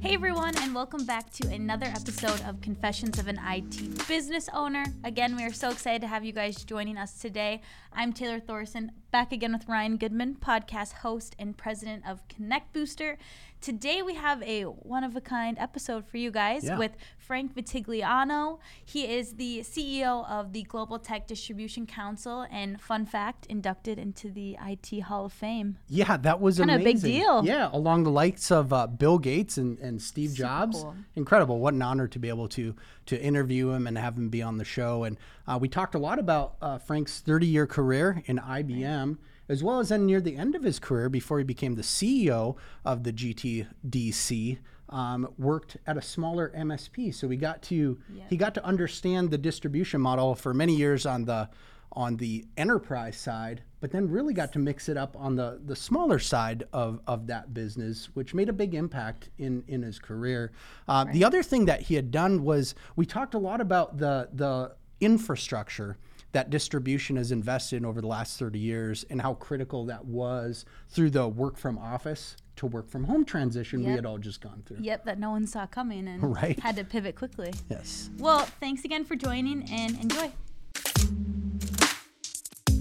Hey everyone, and welcome back to another episode of Confessions of an IT Business Owner. Again, we are so excited to have you guys joining us today. I'm Taylor Thorson, back again with Ryan Goodman, podcast host and president of Connect Booster. Today we have a one of a kind episode for you guys Yeah. with Frank Vitagliano. He is the CEO of the Global Tech Distribution Council and fun fact, inducted into the IT Hall of Fame. Yeah, that was Kinda a big deal. Yeah, along the likes of uh, Bill Gates and, and Steve Jobs. cool. Incredible. What an honor to be able to to interview him and have him be on the show. And uh, we talked a lot about uh, Frank's 30 year career in IBM, as well as then near the end of his career before he became the CEO of the GTDC. Um, worked at a smaller MSP, so we got to he got to understand the distribution model for many years on the on the enterprise side, but then really got to mix it up on the, the smaller side of, of that business, which made a big impact in, in his career. Uh, The other thing that he had done was we talked a lot about the, the infrastructure that distribution has invested in over the last 30 years and how critical that was through the work from office to work from home transition we had all just gone through. Yep, that no one saw coming and Right. had to pivot quickly. Yes. Well, thanks again for joining and enjoy.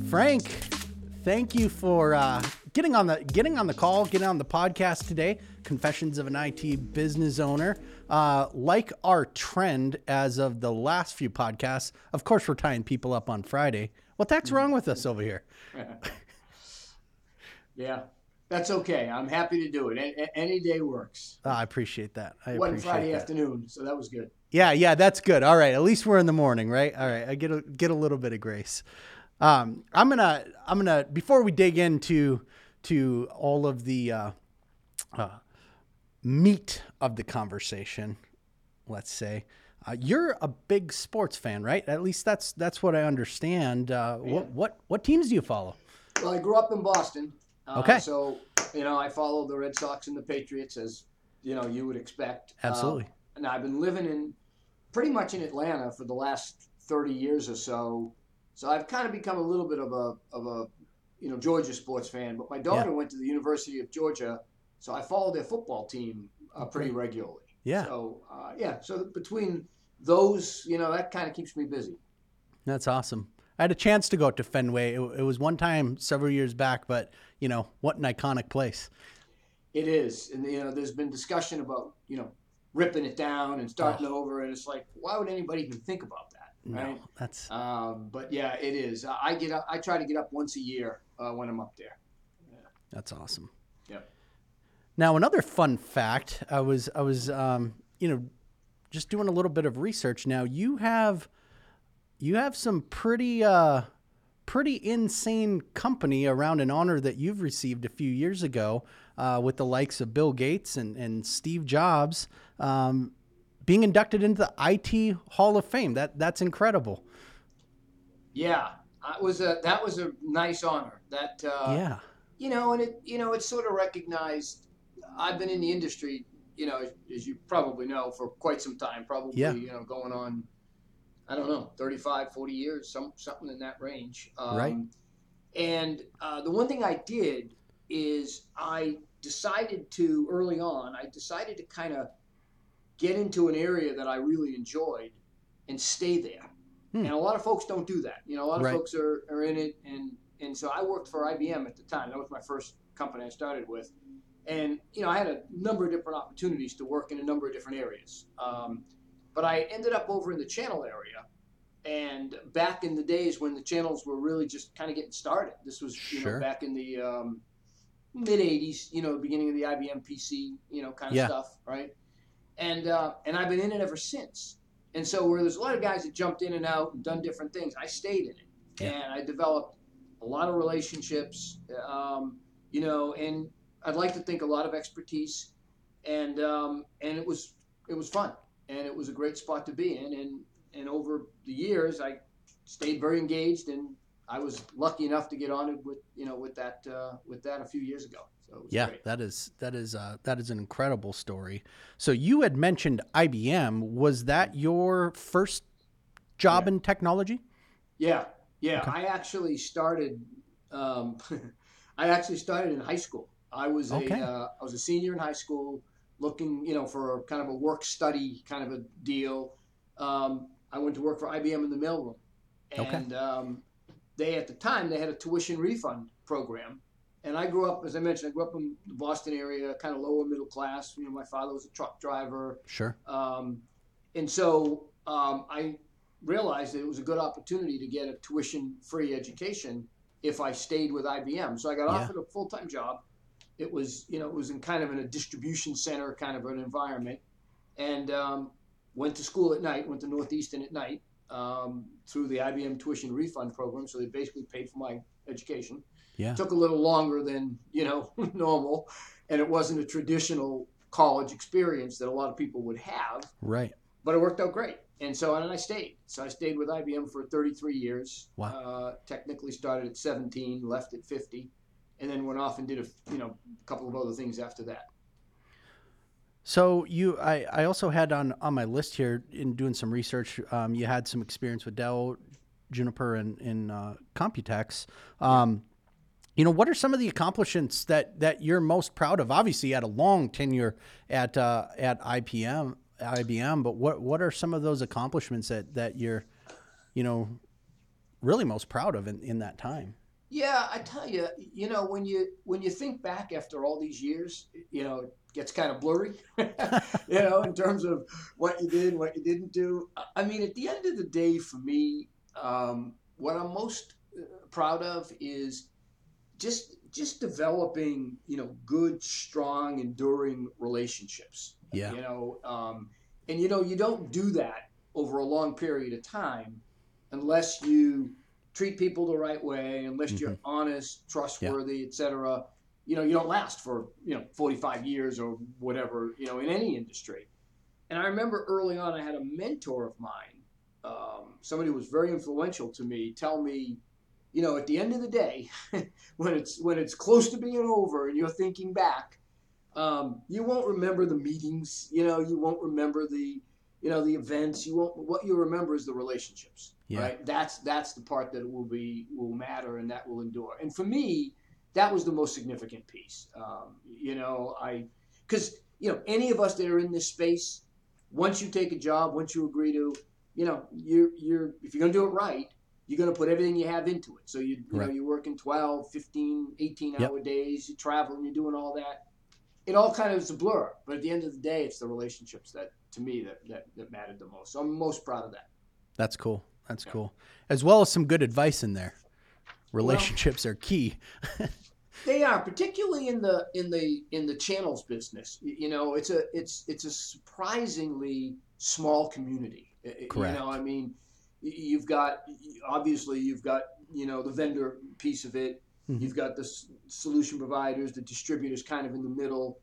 Frank, thank you for uh, getting on the getting on the call, getting on the podcast today. Confessions of an IT business owner. Uh, like our trend as of the last few podcasts, of course, we're tying people up on Friday. What the heck's wrong with us over here? Yeah, that's okay. I'm happy to do it. A- a- any day works. Ah, I appreciate that. I One appreciate Friday that. afternoon, so that was good. Yeah, yeah, that's good. All right, at least we're in the morning, right? All right, I get a, get a little bit of grace. Um, I'm gonna I'm gonna before we dig into to all of the uh, uh, meat of the conversation, let's say. Uh, you're a big sports fan, right? At least that's that's what I understand. Uh, What what what teams do you follow? Well, I grew up in Boston. Uh, Okay. So, you know, I follow the Red Sox and the Patriots as, you know, you would expect. Uh, Absolutely. and I've been living in pretty much in Atlanta for the last 30 years or so. So I've kind of become a little bit of a, of a, you know, Georgia sports fan. But my daughter went to the University of Georgia, so I follow their football team uh, pretty regularly. Yeah. So, uh, yeah. So between those, you know, that kind of keeps me busy. That's awesome. I had a chance to go to Fenway. It, it was one time several years back, but you know what an iconic place. It is, and you know, there's been discussion about you know ripping it down and starting over, and it's like, why would anybody even think about that, No, right? that's Um, but yeah, it is. I get up. I try to get up once a year uh, when I'm up there. That's awesome. Yep. Now, another fun fact: I was, I was, um, you know, just doing a little bit of research. Now, you have, you have some pretty, uh, pretty insane company around an honor that you've received a few years ago, uh, with the likes of Bill Gates and and Steve Jobs, um, being inducted into the IT Hall of Fame. That that's incredible. Yeah, I was a that was a nice honor. That uh, yeah. you know, and it you know it's sort of recognized. I've been in the industry, you know, as, as you probably know, for quite some time. Probably, Yeah. you know, going on, I don't know, 35, 40 years, some something in that range. Um, Right. And uh, the one thing I did is I decided to early on. I decided to kind of get into an area that I really enjoyed and stay there. Hmm. And a lot of folks don't do that. You know, a lot of Right. folks are, are in it and and so I worked for IBM at the time. That was my first company I started with. And, you know, I had a number of different opportunities to work in a number of different areas. Um, but I ended up over in the channel area. And back in the days when the channels were really just kind of getting started, this was, you Sure. know, back in the um, mid 80s, you know, beginning of the IBM PC, you know, kind of Yeah. stuff, right? And, uh, and I've been in it ever since. And so where there's a lot of guys that jumped in and out and done different things, I stayed in it. Yeah. And I developed a lot of relationships, um, you know, and I'd like to think a lot of expertise, and um, and it was it was fun, and it was a great spot to be in, and and over the years I stayed very engaged, and I was lucky enough to get on it with you know with that uh, with that a few years ago. So Yeah, great. that is that is uh, that is an incredible story. So you had mentioned IBM. Was that your first job Yeah. in technology? Yeah, yeah. Okay. I actually started. Um, I actually started in high school. I was Okay. a uh, I was a senior in high school, looking you know for a, kind of a work study kind of a deal. Um, I went to work for IBM in the mailroom, Okay. and um, they at the time they had a tuition refund program. And I grew up, as I mentioned, I grew up in the Boston area, kind of lower middle class. You know, my father was a truck driver. Sure. Um, and so um, I realized that it was a good opportunity to get a tuition free education if I stayed with IBM. So I got Yeah. offered a full time job. It was, you know, it was in kind of in a distribution center kind of an environment. And um, went to school at night, went to Northeastern at night um, through the IBM tuition refund program. So they basically paid for my education. Yeah. Took a little longer than, you know, normal. And it wasn't a traditional college experience that a lot of people would have Right. but it worked out great. And so and I stayed. So I stayed with IBM for 33 years. Wow. Uh, technically started at 17, left at 50, and then went off and did a you know a couple of other things after that. So you, I, I also had on on my list here in doing some research. Um, you had some experience with Dell, Juniper, and in uh, Computex. Um, you know, what are some of the accomplishments that that you're most proud of? Obviously, you had a long tenure at uh, at IBM, IBM, but what what are some of those accomplishments that that you're, you know, really most proud of in, in that time? Yeah, I tell you, you know, when you when you think back after all these years, you know, it gets kind of blurry, you know, in terms of what you did, what you didn't do. I- mean, at the end of the day, for me, um, what I'm most uh, proud of is just just developing, you know, good, strong, enduring relationships. Yeah. You know, um, and you know, you don't do that over a long period of time unless you treat people the right way, unless you're honest, trustworthy, etc. You know, you don't last for you know 45 years or whatever. You know, in any industry. And I remember early on, I had a mentor of mine, um, somebody who was very influential to me, tell me, you know, at the end of the day, when it's when it's close to being over and you're thinking back, um, you won't remember the meetings. You know, you won't remember the you know the events. You won't. What you remember is the relationships. Yeah. Right. That's that's the part that will be will matter and that will endure. And for me, that was the most significant piece. Um, you know, I because you know any of us that are in this space, once you take a job, once you agree to, you know, you're you're if you're gonna do it right, you're gonna put everything you have into it. So you you know Right. you're working 12, 15, 18 Yep. hour days, you're traveling, you're doing all that. It all kind of is a blur, but at the end of the day, it's the relationships that to me that that, that mattered the most. So I'm most proud of that. That's cool. That's Yeah. cool. As well as some good advice in there. Relationships are key. They are, particularly in the in the in the channels business. You know, it's a it's it's a surprisingly small community. Correct. You know, I mean, you've got obviously you've got you know the vendor piece of it. Mhm. You've got the s- solution providers, the distributors, kind of in the middle.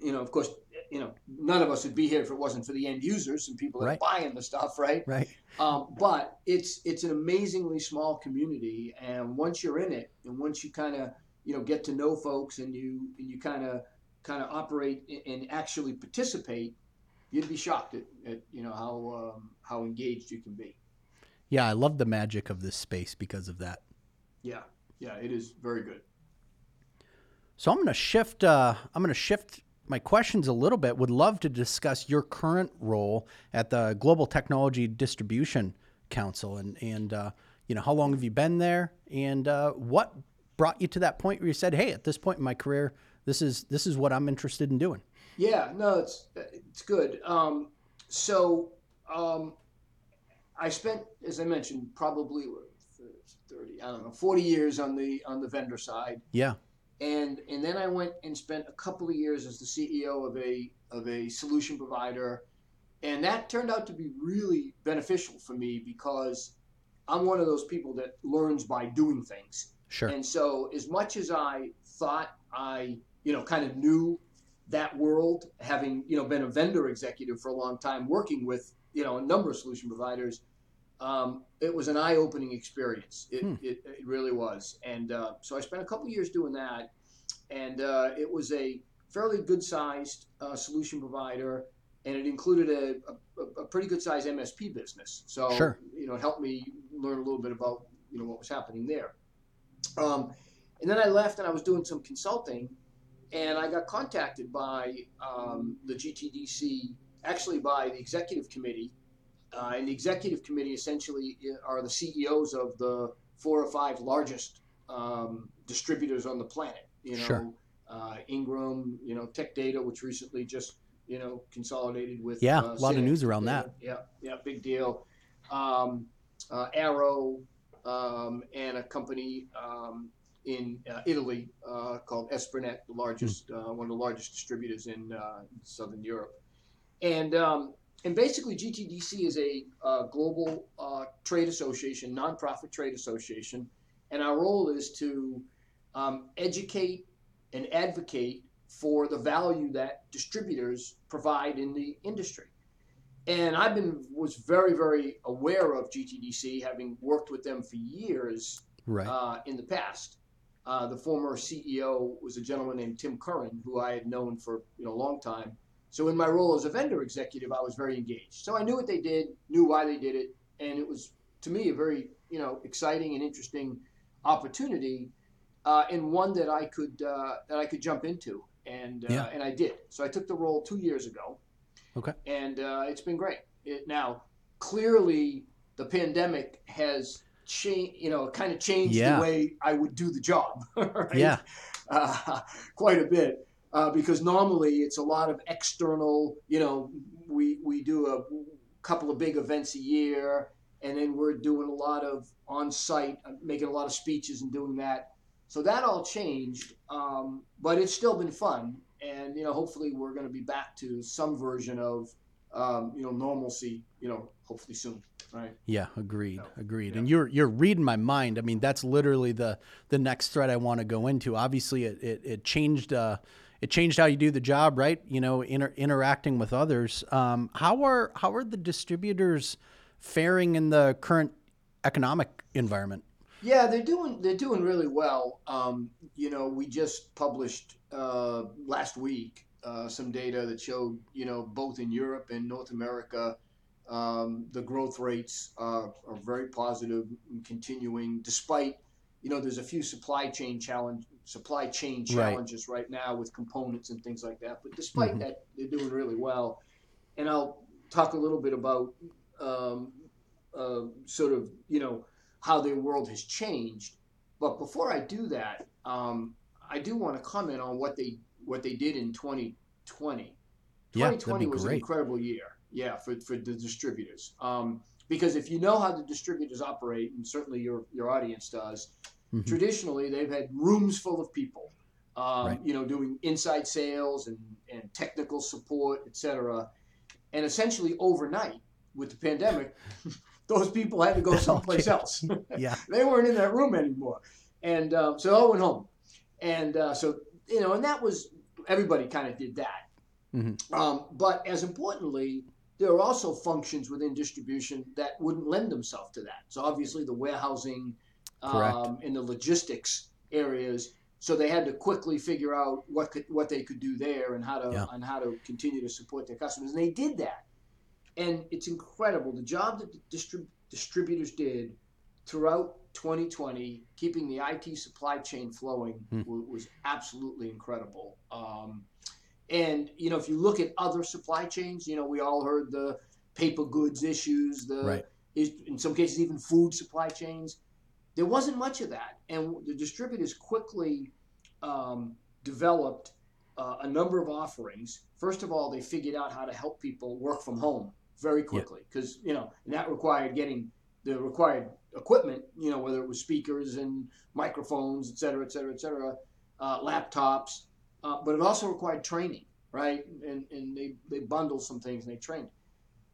You know, of course, you know none of us would be here if it wasn't for the end users and people that Right. are buying the stuff, right? Right. Um, but it's it's an amazingly small community, and once you're in it, and once you kind of you know get to know folks, and you and you kind of kind of operate and- and actually participate, you'd be shocked at, at you know how um, how engaged you can be. Yeah, I love the magic of this space because of that. Yeah, yeah, it is very good. So I'm going to shift. Uh, I'm going to shift my questions a little bit. Would love to discuss your current role at the Global Technology Distribution Council, and and uh, you know how long have you been there, and uh, what brought you to that point where you said, "Hey, at this point in my career, this is this is what I'm interested in doing." Yeah, no, it's it's good. Um, so um, I spent, as I mentioned, probably thirty, I don't know, forty years on the on the vendor side. Yeah. and and then I went and spent a couple of years as the CEO of a of a solution provider, and that turned out to be really beneficial for me because I'm one of those people that learns by doing things. Sure. And so, as much as I thought I, you know, kind of knew that world, having you know been a vendor executive for a long time, working with you know a number of solution providers, um, it was an eye-opening experience. It, Hmm. it, it really was. And uh, so I spent a couple years doing that, and uh, it was a fairly good-sized uh, solution provider, and it included a, a, a pretty good-sized MSP business. So Sure. you know, it helped me learn a little bit about you know what was happening there. Um, And then I left and I was doing some consulting, and I got contacted by um, the GTDC, actually by the executive committee. Uh, and the executive committee essentially are the CEOs of the four or five largest um, distributors on the planet. You know, Sure. uh, Ingram, you know, Tech Data, which recently just you know consolidated with Yeah, uh, a lot of news around Data. that. Yeah, yeah, big deal. Um, uh, Arrow um, and a company um, in uh, Italy uh, called Esprinet, the largest, uh, one of the largest distributors in uh, Southern Europe, and um, and basically GTDC is a uh, global uh, trade association, nonprofit trade association, and our role is to um, educate and advocate for the value that distributors provide in the industry. And I've been was very very aware of GTDC, having worked with them for years Right. uh, in the past. Uh, the former CEO was a gentleman named Tim Curran, who I had known for you know a long time. So in my role as a vendor executive, I was very engaged. So I knew what they did, knew why they did it, and it was to me a very you know exciting and interesting opportunity, uh, and one that I could uh, that I could jump into, and uh, Yeah. and I did. So I took the role two years ago. Okay. And uh, it's been great. It, now clearly the pandemic has changed, you know, kind of changed Yeah. the way I would do the job. right? Yeah. uh, quite a bit uh, because normally it's a lot of external. You know, we we do a couple of big events a year, and then we're doing a lot of on-site, uh, making a lot of speeches and doing that. So that all changed, um, but it's still been fun, and you know, hopefully we're going to be back to some version of um, you know normalcy. You know, hopefully soon. Right. Yeah, agreed, No. agreed. Yeah. And you're you're reading my mind. I mean, that's literally the the next thread I want to go into. Obviously, it it, it changed uh, it changed how you do the job, right? You know, inter- interacting with others. Um, how are how are the distributors faring in the current economic environment? Yeah, they're doing they're doing really well. Um, you know, we just published uh, last week uh, some data that showed you know both in Europe and North America, um, the growth rates are, very positive and continuing despite you know there's a few supply chain challenge supply chain challenges right, now with components and things like that. But despite Mhm. that, they're doing really well. And I'll talk a little bit about um, uh, sort of you know how the world has changed. But before I do that, um, I do want to comment on what they what they did in 2020. Yeah, 2020 be was an incredible year, yeah, for, for the distributors. Um, because if you know how the distributors operate, and certainly your your audience does, Mhm. traditionally they've had rooms full of people, um, Right. you know, doing inside sales and, and technical support, et cetera. And essentially overnight with the pandemic, those people had to go someplace else. Yeah, they weren't in that room anymore, and um, so they all went home. And uh, so you know, and that was everybody kind of did that. Mhm. Um, but as importantly, there are also functions within distribution that wouldn't lend themselves to that. So obviously, the warehousing. Um, and the logistics areas. So they had to quickly figure out what could what they could do there and how to Yeah. and how to continue to support their customers. And they did that, and it's incredible the job that the distrib- distributors did throughout 2020, keeping the IT supply chain flowing Hmm. wa- was absolutely incredible. Um, and you know, if you look at other supply chains, you know, we all heard the paper goods issues, the Right. in some cases even food supply chains. There wasn't much of that, and the distributors quickly um, developed uh, a number of offerings. First of all, they figured out how to help people work from home very quickly because you know, and that required getting the required equipment. You know, whether it was speakers and microphones, et cetera, et cetera, et cetera, uh, laptops, uh, but it also required training, right? And and they they bundled some things and they trained.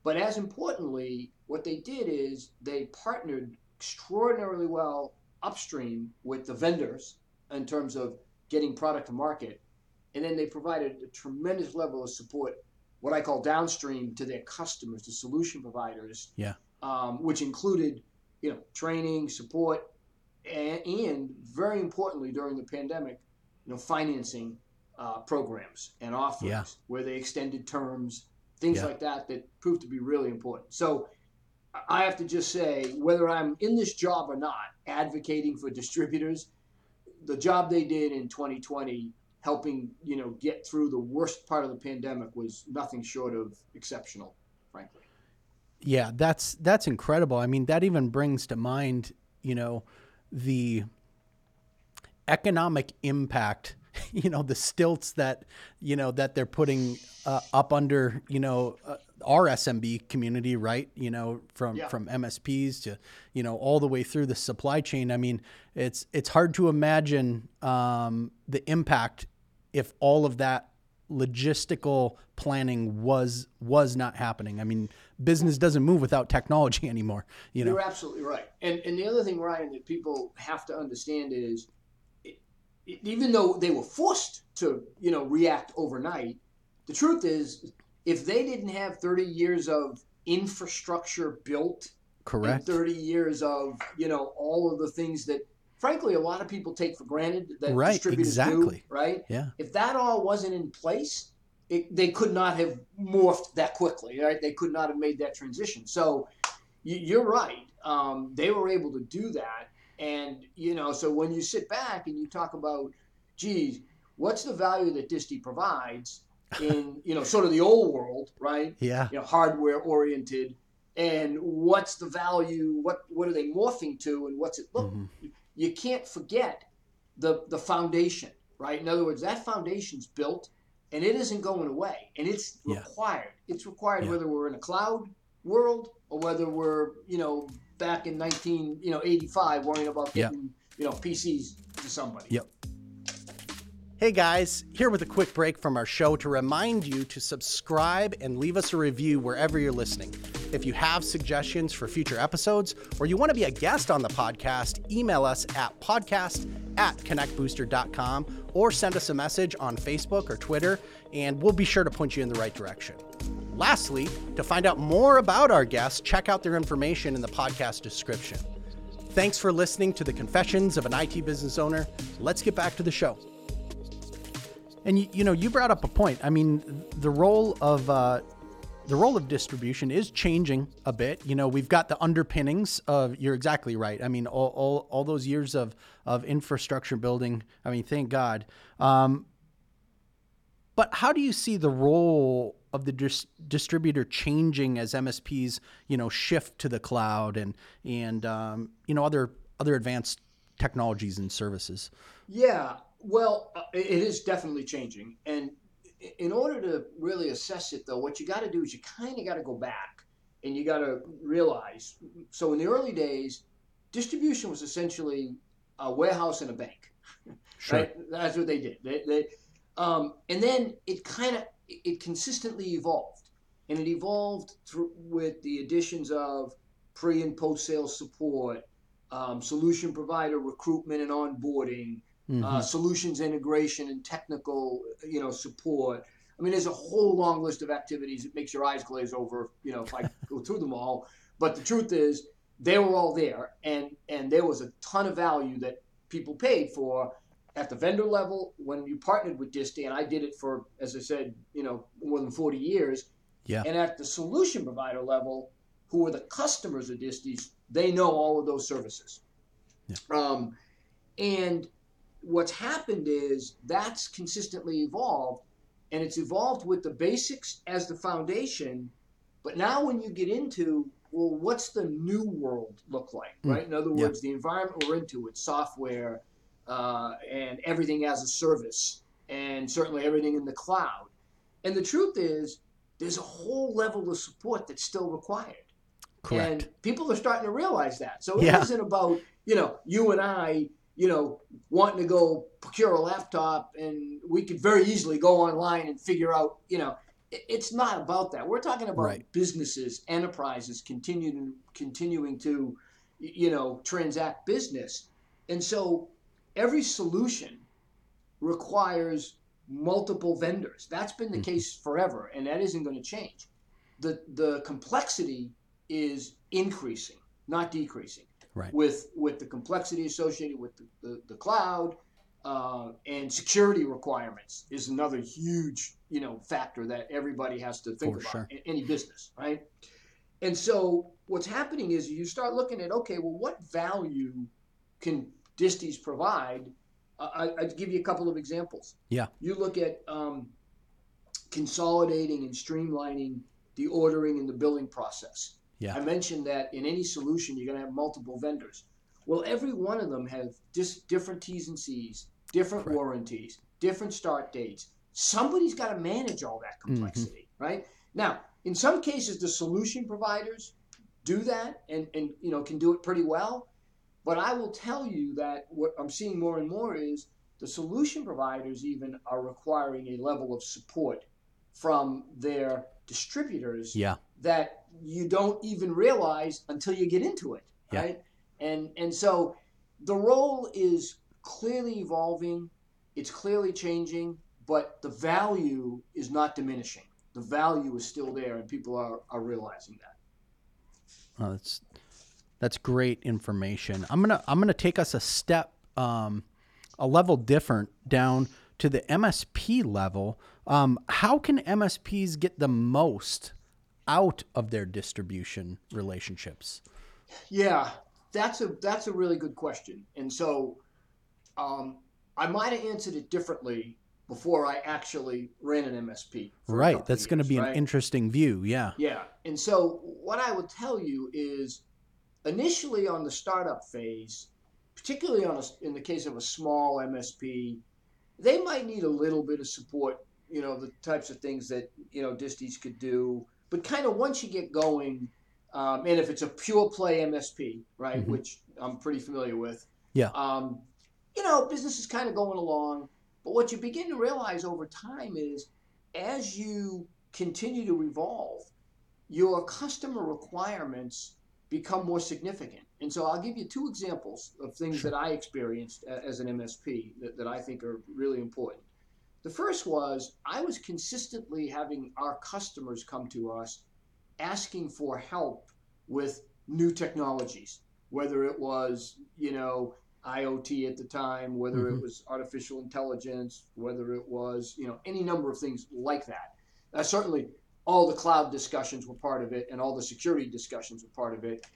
But as importantly, what they did is they partnered extraordinarily well upstream with the vendors in terms of getting product to market. And then they provided a tremendous level of support, what I call downstream to their customers, the solution providers. Yeah. Um, which included, you know, training, support, and, and very importantly during the pandemic, you know, financing uh, programs and offerings Yeah. where they extended terms, things Yeah. like that, that proved to be really important. So I have to just say, whether I'm in this job or not, advocating for distributors, the job they did in 2020 helping you know get through the worst part of the pandemic was nothing short of exceptional frankly. Yeah that's that's incredible. I mean that even brings to mind you know the economic impact you know the stilts that you know that they're putting uh, up under you know uh, our SMB community, right? You know, from yeah. from MSPs to you know all the way through the supply chain. I mean, it's it's hard to imagine um, the impact if all of that logistical planning was was not happening. I mean, business doesn't move without technology anymore. You know, you're absolutely right. And and the other thing, Ryan, that people have to understand is, it, even though they were forced to you know react overnight, the truth is if they didn't have 30 years of infrastructure built correct. 30 years of you know all of the things that frankly a lot of people take for granted that right, distributors exactly. do right? Yeah. If that all wasn't in place it, they could not have morphed that quickly right? They could not have made that transition. So you're right. Um, they were able to do that. And you know so when you sit back and you talk about geez what's the value that disty provides in you know sort of the old world, right? Yeah. You know, hardware oriented, and what's the value? What what are they morphing to, and what's it look? Mm-hmm. You can't forget the the foundation, right? In other words, that foundation's built, and it isn't going away, and it's yeah. required. It's required yeah. whether we're in a cloud world or whether we're you know back in 19 you know 85 worrying about getting yep. you know PCs to somebody. Yep. Hey guys, here with a quick break from our show to remind you to subscribe and leave us a review wherever you're listening. If you have suggestions for future episodes or you want to be a guest on the podcast, email us at podcast at connectbooster.com or send us a message on Facebook or Twitter, and we'll be sure to point you in the right direction. Lastly, to find out more about our guests, check out their information in the podcast description. Thanks for listening to the Confessions of an IT Business Owner. Let's get back to the show. And you, you know, you brought up a point. I mean, the role of uh, the role of distribution is changing a bit. You know, we've got the underpinnings of. You're exactly right. I mean, all all, all those years of of infrastructure building. I mean, thank God. Um, but how do you see the role of the dis- distributor changing as MSPs, you know, shift to the cloud and and um, you know other other advanced technologies and services? Yeah, well, uh, it is definitely changing, and in order to really assess it, though, what you got to do is you kind of got to go back and you got to realize. So in the early days, distribution was essentially a warehouse and a bank. Sure. Right? That's what they did. They, they, um, and then it kind of it consistently evolved, and it evolved through with the additions of pre and post sales support, um, solution provider recruitment and onboarding mm-hmm. uh, solutions integration and technical, you know, support. I mean, there's a whole long list of activities that makes your eyes glaze over, you know, if I go through them all. But the truth is, they were all there, and and there was a ton of value that people paid for at the vendor level when you partnered with Disty, and I did it for, as I said, you know, more than 40 years. Yeah. And at the solution provider level, who are the customers of Disty's, they know all of those services. Yeah. Um, and what's happened is that's consistently evolved and it's evolved with the basics as the foundation but now when you get into well what's the new world look like hmm. right in other words yeah. the environment we're into with software uh, and everything as a service and certainly everything in the cloud and the truth is there's a whole level of support that's still required Correct. and people are starting to realize that so yeah. it isn't about you know you and i you know, wanting to go procure a laptop, and we could very easily go online and figure out, you know, it's not about that. We're talking about right. businesses, enterprises continuing continuing to, you know, transact business, and so every solution requires multiple vendors. That's been the mm-hmm. case forever, and that isn't going to change. the The complexity is increasing, not decreasing right. with with the complexity associated with the, the, the cloud uh, and security requirements is another huge you know factor that everybody has to think For about sure. in any business right and so what's happening is you start looking at okay well what value can disties provide I, I'd give you a couple of examples. Yeah. You look at um, consolidating and streamlining the ordering and the billing process. Yeah. I mentioned that in any solution, you're going to have multiple vendors. Well, every one of them have just different T's and C's, different warranties, different start dates. Somebody's got to manage all that mm-hmm. complexity, right? Now, in some cases, the solution providers do that and, and you know can do it pretty well. But I will tell you that what I'm seeing more and more is the solution providers even are requiring a level of support from their distributors Yeah. That you don't even realize until you get into it, Yeah. right? And and so the role is clearly evolving, it's clearly changing, but the value is not diminishing. The value is still there, and people are, are realizing that. Oh, that's that's great information. I'm gonna I'm gonna take us a step, um, a level different down to the MSP level. Um, how can MSPs get the most out of their distribution relationships? Yeah, that's a that's a really good question. And so um, I might have answered it differently before I actually ran an MSP. Right, that's going to be an interesting view. Yeah, Yeah. And so what I would tell you is initially on the startup phase, particularly on a, in the case of a small MSP, they might need a little bit of support, you know, the types of things that, you know, Disties could do. But kind of once you get going, um, and if it's a pure play MSP, right, Mhm. which I'm pretty familiar with, Yeah. um, you know, business is kind of going along. But what you begin to realize over time is as you continue to evolve, your customer requirements become more significant. And so I'll give you two examples of things Sure. that I experienced as an MSP that, that I think are really important. The first was I was consistently having our customers come to us asking for help with new technologies, whether it was, you know, IoT at the time, whether it Mhm. was artificial intelligence, whether it was, you know, any number of things like that. Uh, certainly, all the cloud discussions were part of it, and all the security discussions were part of it.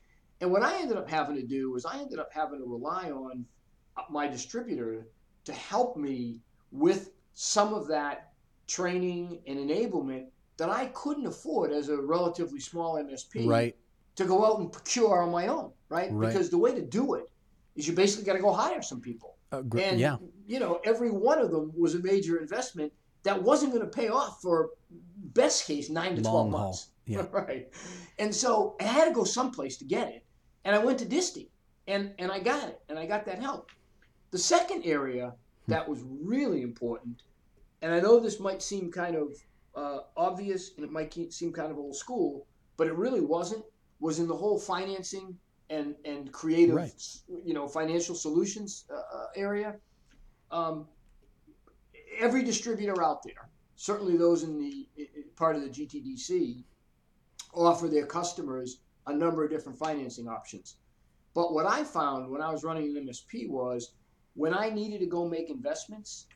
And what I ended up having to do was I ended up having to rely on uh, my distributor to help me with some of that training and enablement that I couldn't afford as a relatively small MSP right. to go out and procure on my own, right? Right. Because the way to do it is you basically got to go hire some people. Uh, gr- And yeah, you know, every one of them was a major investment that wasn't going to pay off for best case nine to twelve haul. months. Yeah, right. And so I had to go someplace to get it, and I went to Disty, and and I got it, and I got that help. The second area that was really important, and I know this might seem kind of uh, obvious, and it might seem kind of old school, but it really wasn't. Was in the whole financing and and creative, Right. you know, financial solutions uh, uh, area. Um, every distributor out there, certainly those in the part of the GTDC, offer their customers a number of different financing options. But what I found when I was running an MSP was when I needed to go make investments,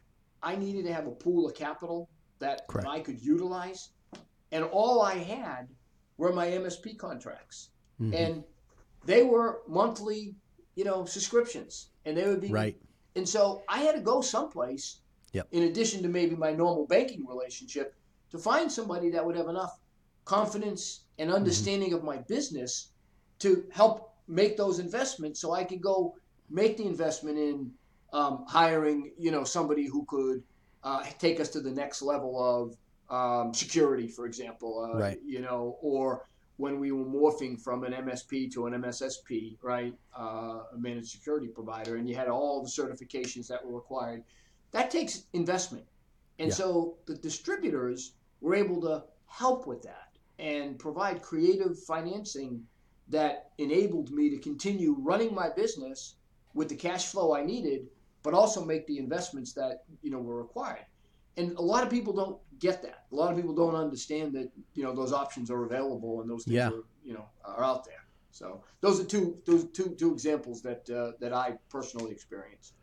I needed to have a pool of capital that, Correct. I could utilize. And all I had were my MSP contracts. Mhm. And they were monthly, you know, subscriptions. And they would be right. and so I had to go someplace, Yep. in addition to maybe my normal banking relationship, to find somebody that would have enough confidence Mm-hmm. and understanding of my business to help make those investments so I could go make the investment in um, hiring, you know, somebody who could uh, take us to the next level of um, security, for example, uh, Right. you know, or when we were morphing from an MSP to an MSSP, right, uh, a managed security provider, and you had all the certifications that were required. That takes investment, and Yeah. so the distributors were able to help with that and provide creative financing that enabled me to continue running my business with the cash flow I needed, but also make the investments that you know were required. And a lot of people don't get that. A lot of people don't understand that you know those options are available and those things Yeah. are you know are out there. So those are two those two two examples that uh, that I personally experienced.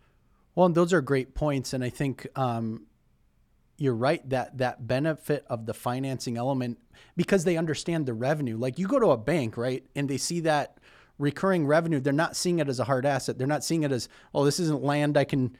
Well, and those are great points, and I think um, you're right that that benefit of the financing element because they understand the revenue. Like you go to a bank, right, and they see that recurring revenue. They're not seeing it as a hard asset. They're not seeing it as oh, this isn't land I can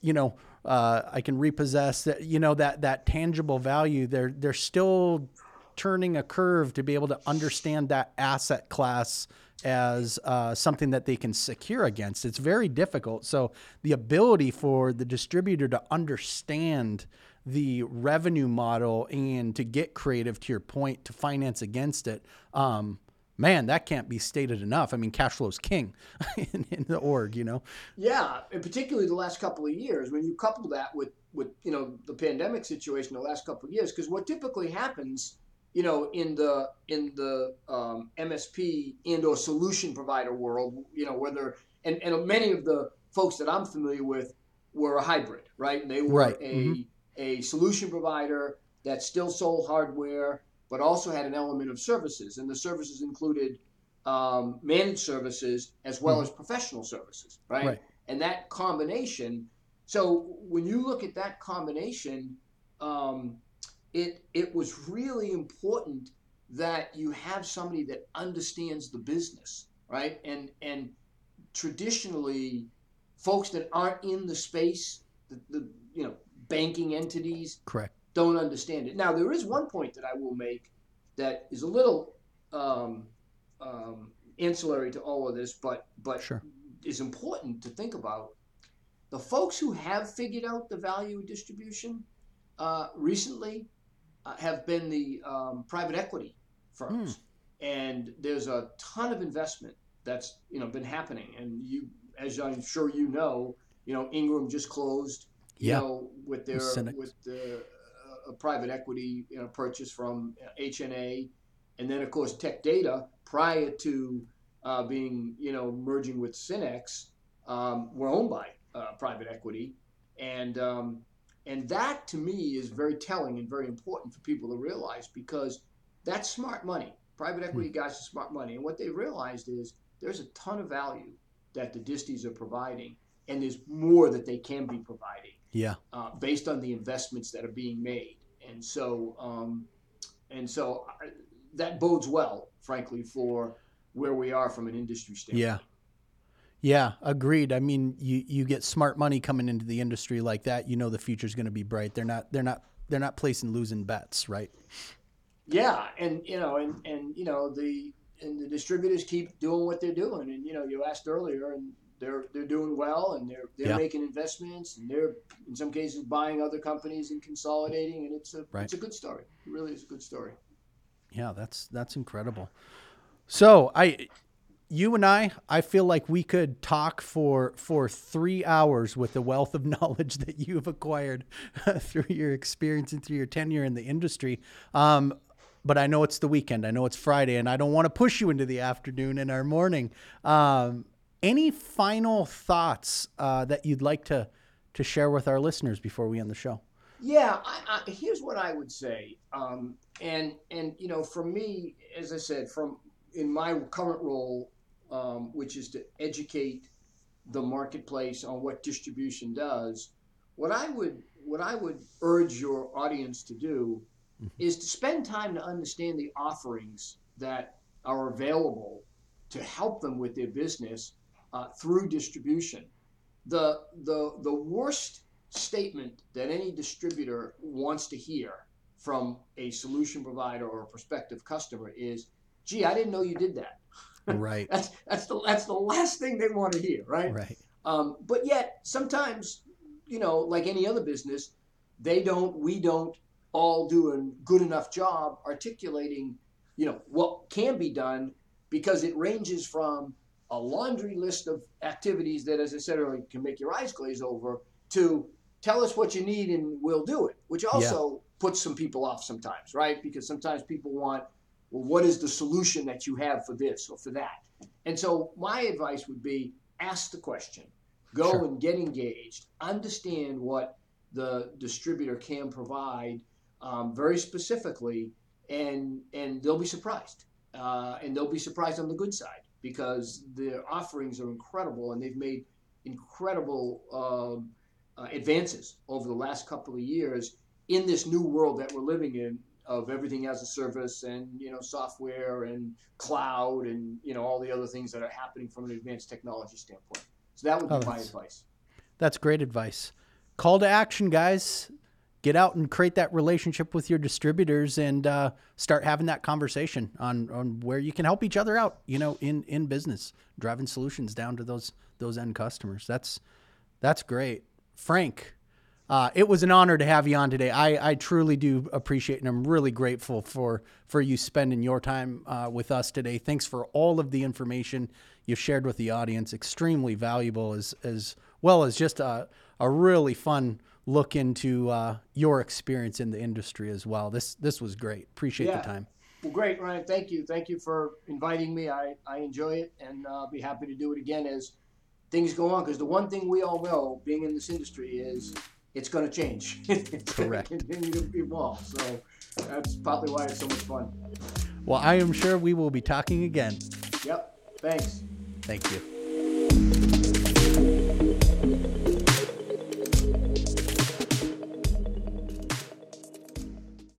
you know, uh, I can repossess that, you know, that, that tangible value. They're, they're still turning a curve to be able to understand that asset class as uh, something that they can secure against. It's very difficult. So the ability for the distributor to understand the revenue model and to get creative to your point to finance against it um, man that can't be stated enough. I mean cash flow is king in, in, the org you know? Yeah and particularly the last couple of years when you couple that with with you know the pandemic situation the last couple of years because what typically happens you know in the in the um, msp and or solution provider world you know whether and, and many of the folks that i'm familiar with were a hybrid right? And they were right. a mm-hmm. a solution provider that still sold hardware, but also had an element of services. And the services included um, managed services as well mm-hmm. as professional services, right? right? And that combination. So when you look at that combination, um, it it was really important that you have somebody that understands the business, right? And and traditionally, folks that aren't in the space, the, the you know banking entities correct don't understand it. Now there is one point that I will make that is a little um, um, ancillary to all of this, but but sure. is important to think about. The folks who have figured out the value distribution uh, recently uh, have been the um, private equity firms, mm. and there's a ton of investment that's you know been happening. And you, as I'm sure you know, you know Ingram just closed you yeah. know, with their with the uh, private equity you know, purchase from HNA, and then of course Tech Data prior to uh, being you know merging with Synnex um, were owned by uh, private equity, and um, and that to me is very telling and very important for people to realize because that's smart money. Private equity mm. guys are smart money, and what they realized is there's a ton of value that the disties are providing, and there's more that they can be providing yeah. Uh, based on the investments that are being made, and so um, and so I, that bodes well, frankly, for where we are from an industry standpoint. Yeah. Yeah, agreed. I mean, you you get smart money coming into the industry like that, you know the future's going to be bright. They're not they're not they're not placing losing bets, right? Yeah, and you know, and and you know the and the distributors keep doing what they're doing, and you know, you asked earlier, and they're they're doing well and they're they're yeah. making investments and they're in some cases buying other companies and consolidating and it's a right. it's a good story. It really is a good story. Yeah, that's that's incredible. So I you and I, I feel like we could talk for for three hours with the wealth of knowledge that you've acquired through your experience and through your tenure in the industry. Um, but I know it's the weekend. I know it's Friday, and I don't want to push you into the afternoon and our morning. Um, any final thoughts uh, that you'd like to to share with our listeners before we end the show? Yeah, I, I, here's what I would say, um, and and you know, for me, as I said, from in my current role, um, which is to educate the marketplace on what distribution does, what I would what I would urge your audience to do mm-hmm. is to spend time to understand the offerings that are available to help them with their business uh, through distribution. The, the, the worst statement that any distributor wants to hear from a solution provider or a prospective customer is, gee, I didn't know you did that. Right. that's, that's, the, that's the last thing they want to hear, right? Right. Um, but yet, sometimes, you know, like any other business, they don't, we don't all do a good enough job articulating, you know, what can be done because it ranges from a laundry list of activities that, as I said earlier, can make your eyes glaze over to tell us what you need and we'll do it, which also yeah. puts some people off sometimes, right? Because sometimes people want, well, what is the solution that you have for this or for that? And so my advice would be ask the question, go sure. and get engaged, understand what the distributor can provide um, very specifically, and and they'll be surprised, uh, and they'll be surprised on the good side because their offerings are incredible and they've made incredible um, uh, advances over the last couple of years in this new world that we're living in of everything as a service and you know software and cloud and you know all the other things that are happening from an advanced technology standpoint. So that would be oh, my advice. That's great advice. call to action, guys. Get out and create that relationship with your distributors and uh, start having that conversation on, on where you can help each other out, you know, in, in business, driving solutions down to those those end customers. That's that's great. Frank, uh, it was an honor to have you on today. I, I truly do appreciate and I'm really grateful for for you spending your time uh, with us today. Thanks for all of the information you shared with the audience. Extremely valuable as as well as just a, a really fun look into uh, your experience in the industry as well. This this was great. Appreciate Yeah. the time. Well, great, Ryan. Thank you. Thank you for inviting me. I, I enjoy it and uh, be happy to do it again as things go on. Because the one thing we all know, being in this industry, is it's going to change. it's Correct. continue to evolve. So that's probably why it's so much fun. Well, I am sure we will be talking again. Yep. Thanks. Thank you.